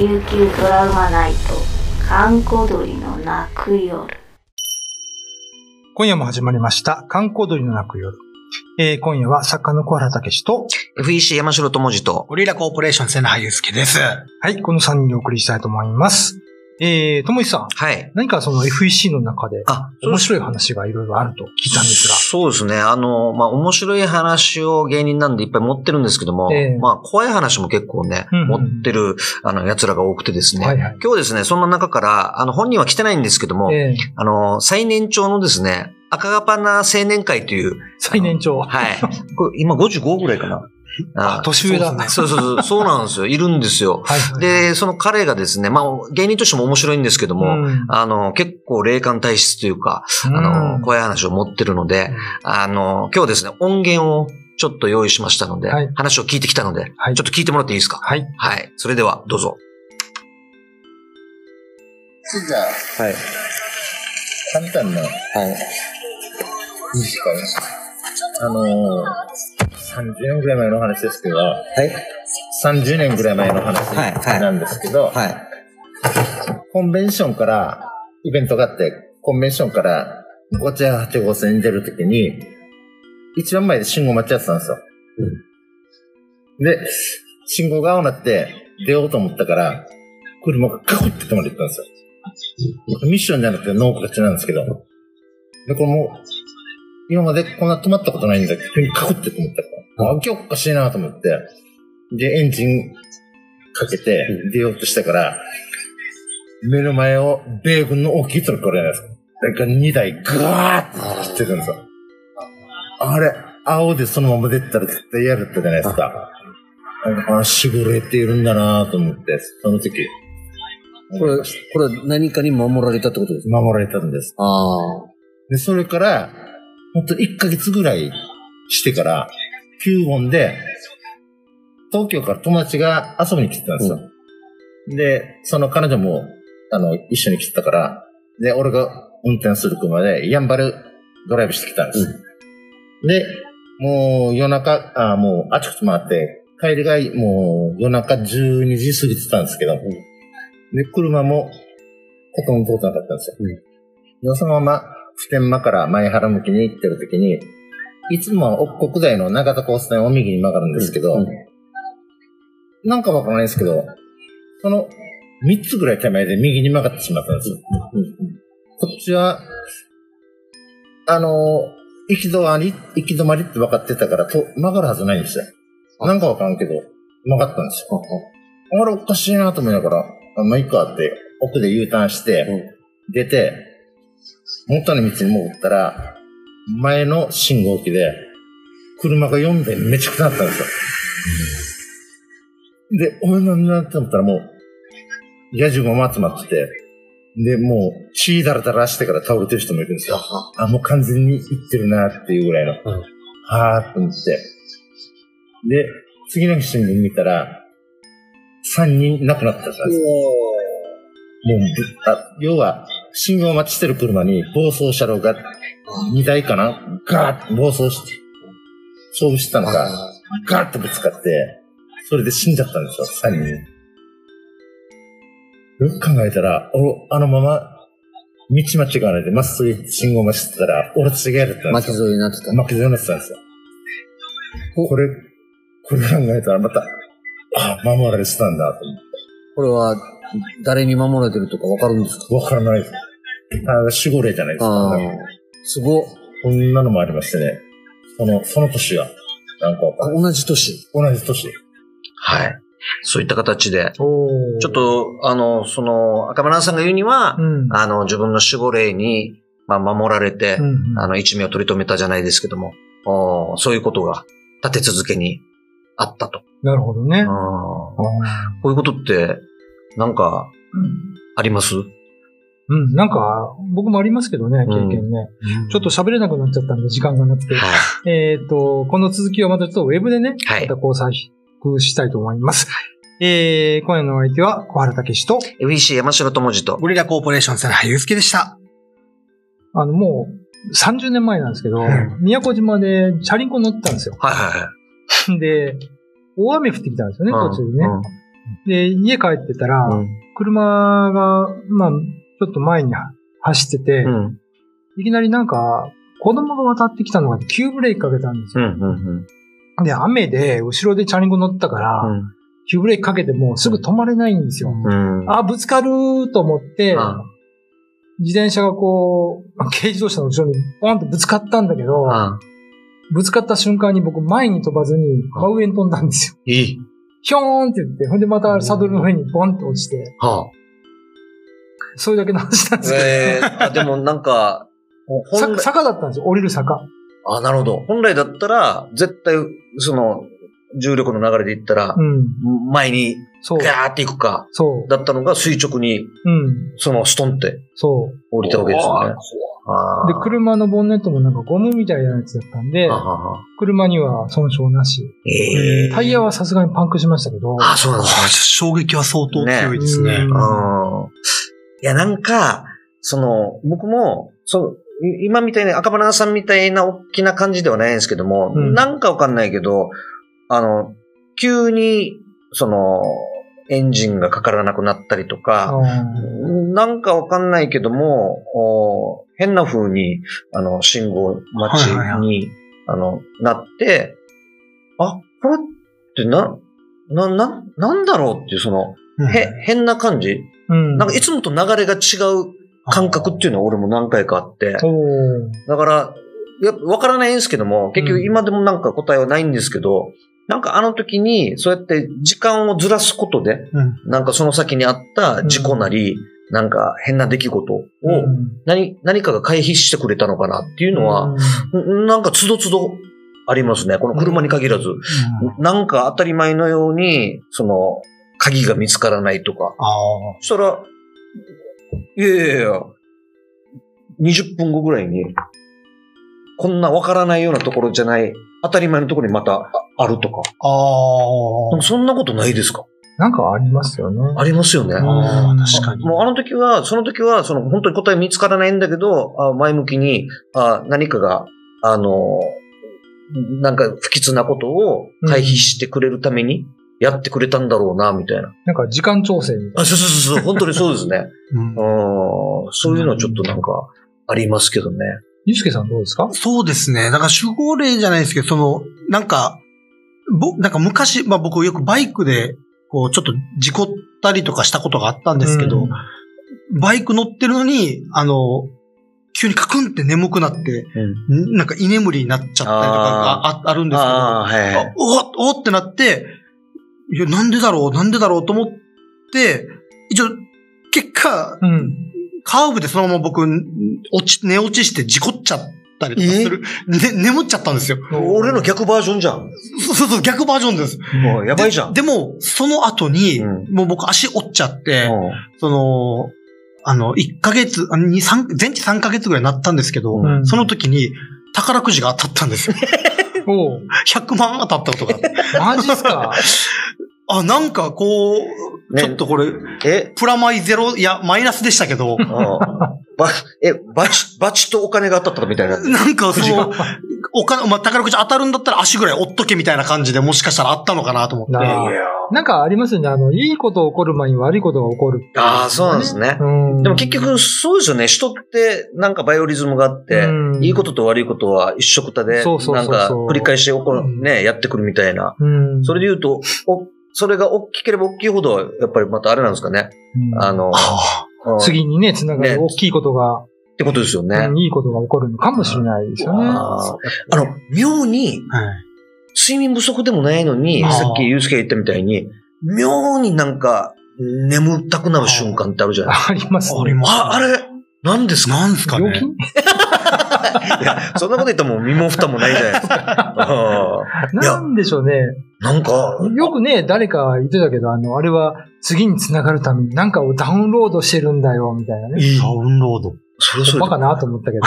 琉球ドラマナイト観光鳥の泣く夜今夜も始まりました、観光鳥の泣く夜。えー今夜は作家の小原武史と、FEC 山城智二と、ゴリラコーポレーション瀬名祐介です。はい、この3人でお送りしたいと思います。えー、ともいさん、はい。何かその FEC の中であ、面白い話がいろいろあると聞いたんですが。そうですね。あの、まあ、面白い話を芸人なんでいっぱい持ってるんですけども、ええまあ、怖い話も結構ね、うんうん持ってる、あの、奴らが多くてですね。はいはい今日ですね、そんな中から、あの、本人は来てないんですけども、えーあの、最年長のですね、赤がパナ青年会という、最年長。はい。これ今55ぐらいかな。あ、年上だ。そうそうそう、そうなんですよ。いるんですよ。で、その彼がですね、まあ、芸人としても面白いんですけども、うんあの、結構霊感体質というか、あの、怖い話を持ってるので、あの、今日ですね、音源をちょっと用意しましたので、はい話を聞いてきたので、はいちょっと聞いてもらっていいですか？はい。はい。それでは、どうぞ。じゃあ、はい。簡単な、はい。短いあのー、30年ぐらい前の話ですけど、はい。30年ぐらい前の話はいはいなんですけど、はい。コンベンションから、イベントがあって、コンベンションから5チャ8号線に出るときに、一番前で信号待ちやってたんですよ。で、信号が青になって出ようと思ったから、車がカクって止まっていったんですよ。ミッションじゃなくてノークラッチなんですけど。で、これもう、今までこんな止まったことないんだけど、急にカクって止まったから、あ、今日おかしいなと思って、で、エンジンかけて出ようとしたから、目の前を米軍の大きいトラックあるじゃないですか。なんか2台ガーッて走ってるんですよ。あれ、青でそのまま出たら絶対やるってじゃないですか。あ、あ絞れているんだなと思って、その時。これ、これは何かに守られたってことですか？守られたんです。ああ。で、それから、ほんと1ヶ月ぐらいしてから、9音で、東京から友達が遊びに来てたんですよ。で、その彼女も、あの、一緒に来てたから、で、俺が運転する車で、やんばるドライブしてきたんです。で、もう夜中、あもうあちこち回って、帰りがもう夜中12時過ぎてたんですけど、で、車もほとんど通ってなかったんですよ。で、そのまま、普天間から前原向きに行ってる時に、いつも国大の長田交差点を右に曲がるんですけど、なんかわからないですけど、その3つぐらい手前で右に曲がってしまったんですよ。こっちは、あの、行き止まり、行き止まりって分かってたからと曲がるはずないんですよ。なんかわからんけど、曲がったんですよ。あれおかしいなと思いながら、あまあ、いいかって、奥で U ターンして、出て、元の道に戻ったら、前の信号機で、車が4台めちゃくちゃなったんですよ。で、お前なんだって思ったらもう、野獣も集まってて、で、もう、血だらだらしてから倒れてる人もいるんですよ。あ、もう完全にいってるなっていうぐらいの。はーって思って。で、次の日新聞見たら、3人亡くなってたんです。もうぶあ、要は、信号待ちしてる車に暴走車両が2台かな？ガーッと暴走して、勝負してたのか、ガーッとぶつかって、それで死んじゃったんですよ、3人。よく考えたら、おあのまま、道間違わないでまっすぐ信号待ちしてたら、俺たちがやるってたんですよ。巻き添えになってた。負けずになってたんですよ。これ、これ考えたらまた、あ、守られてたんだと思って。これは、誰に守られてるとかわかるんですか？わからないです。あ守護霊じゃないですか。すごっ。こんなのもありましてね。その、その年が、なんか同じ年。同じ年。はい。そういった形で、ちょっ、と、あの、その、赤村さんが言うには、うん。あの、自分の守護霊に、まあ、守られて、うんうんあの、一命を取り留めたじゃないですけども、おーそういうことが立て続けにあったと。なるほどねうん。こういうことって、なんか、あります？うん、なんか、僕もありますけどね、経験ね。ちょっと喋れなくなっちゃったんで、時間がなくて。はえっ、と、この続きをまたちょっとウェブでね、はいまた考察したいと思います。えー、今夜のお相手は小原武史と、い。FEC 山城智二と、ゴリラコーポレーション瀬名祐介でした。あの、もう30年前なんですけど、宮古島でチャリンコ乗ってたんですよ。はいはいはい。で、大雨降ってきたんですよね、途中でね。で、家帰ってたら、うん。車が、まあ、ちょっと前に走ってて、うん。いきなりなんか、子供が渡ってきたのが急ブレーキかけたんですうん。よ。うん。で、雨で後ろでチャリンコ乗ってたから、急ブレーキかけてもすぐ止まれないんですよ。うん。あ、ぶつかると思って、あ自転車がこう、軽自動車の後ろにポンとぶつかったんだけど、あ。ぶつかった瞬間に僕前に飛ばずに真上に飛んだんですよ。いい。ひょーんって言って、ほんでまたサドルの上にポンって落ちて、はそれだけの話なんであ。すけど、えー、あ、でもなんか、さ本来、坂だったんですよ、降りる坂。あ、なるほど。本来だったら、絶対、その、重力の流れで言ったらう、ん。前にそう。ガーっていくか、そう。だったのが垂直に、うん。そのストンってそう。降りたわけですよね。あで、車のボンネットもなんかゴムみたいなやつだったんであ、はは車には損傷なし。ええタイヤはさすがにパンクしましたけど、あ、そうなんですあ衝撃は相当強いですね。ねうん。いや、なんか、その、僕も、その、い今みたいに赤羽さんみたいな大きな感じではないんですけども、うん。なんかわかんないけど、あの、急に、その、エンジンがかからなくなったりとあか、ー。なんかわかんないけども、お変な風に、あの、信号待ちに、はいはい。あの、なって、あ、これってな、な、な、なんだろうっていう、その、うん。へ、変な感じうん。なんかいつもと流れが違う感覚っていうのは俺も何回かあって。だから、わからないんですけども、結局今でもなんか答えはないんですけど、なんかあの時に、そうやって時間をずらすことで、うんなんかその先にあった事故なり、なんか変な出来事を、うん何、何かが回避してくれたのかなっていうのは、うんんなんかつどつどありますね。この車に限らず。なんか当たり前のように、その、鍵が見つからないとか。ああ。そしたら、いやいやいや、20分後ぐらいに、こんなわからないようなところじゃない、当たり前のところにまたああるとか。あでもそんなことないですか？なんかありますよね。ありますよね。あ。ああ、確かに。もうあの時は、その時は、その本当に答え見つからないんだけど、あ前向きに、あ何かが、あの、なんか不吉なことを回避してくれるためにやってくれたんだろうな、みたいな。なんか時間調整みたいあ、そうそうそうそう、本当にそうですね。うんうんそういうのちょっとなんかありますけどね。な。ゆうすけさんどうですか？そうですね。なんか守護霊じゃないですけど、その、なんか、ぼ、なんか昔、まあ僕よくバイクで、こう、ちょっと事故ったりとかしたことがあったんですけど、うんバイク乗ってるのに、あの、急にカクンって眠くなって、うん。んなんか居眠りになっちゃったりとかがああるんですけど、はい。おおってなって、いや、なんでだろう、なんでだろう？と思って、一応、結果、うん。カーブでそのまま僕、落ち、寝落ちして事故っちゃったりとかする。ね、眠っちゃったんですよ。俺の逆バージョンじゃん。そうそうそう、逆バージョンです。もうやばいじゃん。ででも、その後に、うんもう僕足折っちゃって、うんその、あの、1ヶ月、あ二三全治3ヶ月ぐらいになったんですけど、うんその時に宝くじが当たったんですよ。おう100万当たったことがあって。マジっすか？あ、なんかこう、ねちょっとこれ、え、プラマイゼロ、いや、マイナスでしたけど、うんば、え、バチ、バチとお金が当たったみたいな。なんかその、お金、まあ、宝くじ当たるんだったら足ぐらい折っとけみたいな感じでもしかしたらあったのかなと思って。なあなんかありますよね。あの、いいこと起こる前に悪いことが起こる。ああ、そうなんですね。うん。でも結局、そうですよね。人って、なんかバイオリズムがあって、うんいいことと悪いことは一緒くたで、そうそうそうそうなんか繰り返して起こる、うんね、やってくるみたいな。うん、それで言うと、お、それが大きければ大きいほど、やっぱりまたあれなんですかね。うんあの、あうん次にね、つながねる大きいことが、ってことですよね。うんいいことが起こるのかもしれないですよね。あの、妙に。睡眠不足でもないのに、さっきユースケが言ったみたいに、妙になんか、眠たくなる瞬間ってあるじゃないですあります、ね。ありますか。あ、あれ、何ですか？なんですかね。いや、そんなこと言ったらもう身も蓋もないじゃないですか。なんでしょうね。なんか、よくね、誰か言ってたけど、あの、あれは次につながるために何かをダウンロードしてるんだよ、みたいなね。ダウンロード。それそれバカなと思ったけど、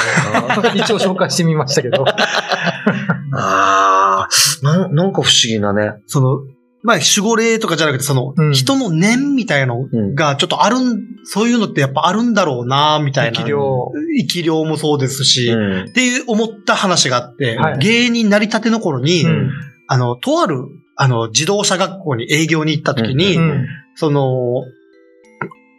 一応紹介してみましたけど。ああ、ななんか不思議なね。その、まあ、守護霊とかじゃなくて、その、うん。人の念みたいのうん。がちょっとあるん、そういうのってやっぱあるんだろうな、みたいな。生き量。生き量もそうですし、うん。っていう思った話があって、はい。芸人なりたての頃に、うん。あの、とある、あの、自動車学校に営業に行った時に、うん。その、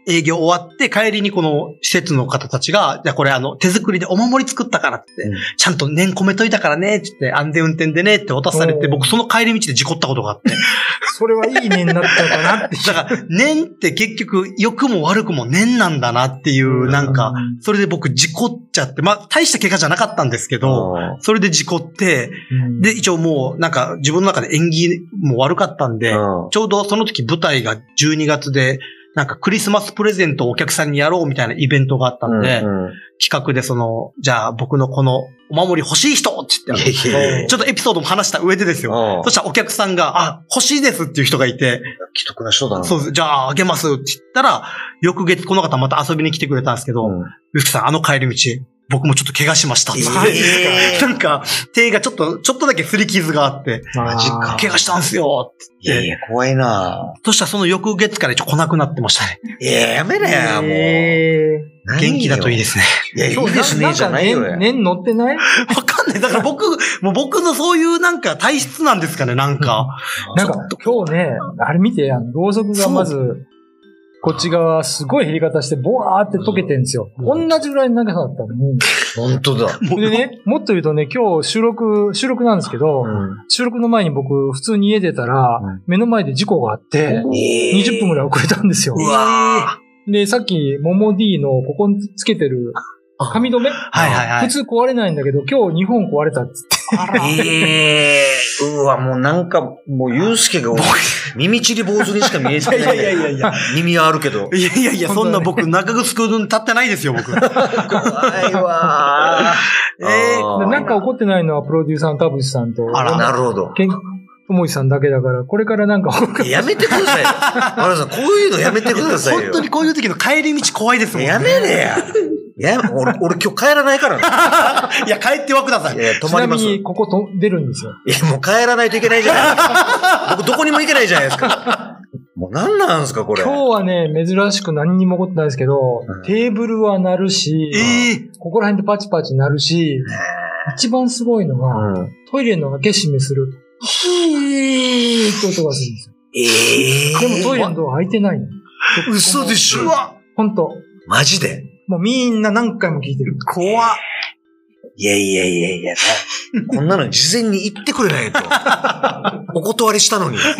営業終わって帰りにこの施設の方たちが、じゃあこれあの手作りでお守り作ったからってうん。ちゃんと念込めといたからねって言って、安全運転でねって渡されて、僕その帰り道で事故ったことがあって。それはいい念だったかなって。だから、念って結局良くも悪くも念なんだなっていう、なんか、それで僕事故っちゃって、まあ大した怪我じゃなかったんですけど、うん。それで事故って、うん、で、一応もう、なんか、自分の中で演技も悪かったんで、うん。ちょうどその時舞台が12月で、なんかクリスマスプレゼントをお客さんにやろうみたいなイベントがあったんで、うんうん企画でその、じゃあ僕のこのお守り欲しい人って言っていやいやいやちょっとエピソードも話した上でですよ。うんそしたらお客さんが、あ、欲しいですっていう人がいて、既得な人だな。そうです。じゃああげますって言ったら、翌月この方また遊びに来てくれたんですけど、うんゆきさんあの帰り道、僕もちょっと怪我しました。えー なんか、手がちょっと、ちょっとだけ擦り傷があって、マジか怪我したんすよって言って。いやいや、怖いなそしたらその翌月から一応来なくなってましたね。いや、やめなや、もう。え元気だといいですね。いや、いーいですね、じゃないよ。んか念、念乗ってない？わかんない。だから僕、もう僕のそういうなんか体質なんですかね、なんか。なんか、今日ね、あれ見て、あの、ろうそくがまず、こっち側すごい減り方して、ボワーって溶けてるんですよ。同じぐらいの長さだったのに。本当だ。でね、もっと言うとね、今日収録、収録なんですけど、うん収録の前に僕、普通に家出たら、うん目の前で事故があって、20分ぐらい遅れたんですよ。うわで、さっき、モモ D のここにつけてる髪留め？はいはいはい普通壊れないんだけど、今日2本壊れたっつええうわ、もうなんか、もう、ゆうすけが、耳ちり坊主にしか見えてない。いやいやいやいや。耳はあるけど。いやいやいや、そんな僕、中城立ってないですよ、僕。怖いわ えあーでなんか怒ってないのはプロデューサーの田淵さんと、あらなるほど。けんともいさんだけだから、これからなんかやめてくださいよ。マラさん、こういうのやめてくださいよ。本当にこういう時の帰り道怖いですもん。やめれや。やめ、俺、俺今日帰らないからね。いや、帰ってはください。いや、止ちまります。いなみに、ここと出るんですよ。や、もう帰らないといけないじゃないですか。僕、どこにも行けないじゃないですか。もう何なんですか、これ。今日はね、珍しく何にも起こってないですけど、うんテーブルは鳴るし、ええここら辺でパチパチ鳴るし、一番すごいのは、うん。トイレの開け閉めする、ヒーって音がするんですよ。ええでもトイレのドア開いてないの。嘘でしょうわ、ほんと。マジで？もうみんな何回も聞いてる。怖っ。いやいやいやいや、こんなの事前に言ってくれないと。お断りしたのに。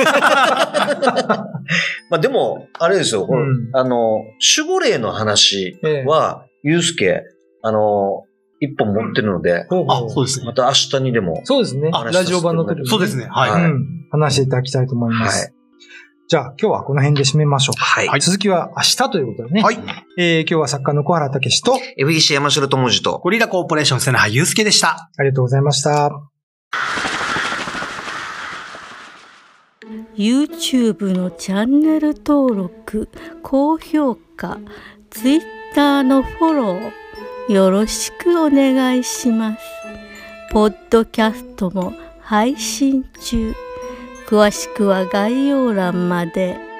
まあでも、あれですよ、うんあの、守護霊の話ええは、ゆうすけ、あの、一本持ってるので、ほうほあ、そうですね。また明日にでも、そうですね。あラジオ版の時に、そうですね。はい。はいうん。話していただきたいと思います。はいじゃあ、今日はこの辺で締めましょうか。はい。続きは明日ということでね。はい。えー今日は作家の小原武史と、FEC 山城智次と、ゴリラコーポレーション瀬名祐介でした。ありがとうございました。YouTube のチャンネル登録高評価 Twitter のフォローよろしくお願いしますポッドキャストも配信中詳しくは概要欄まで。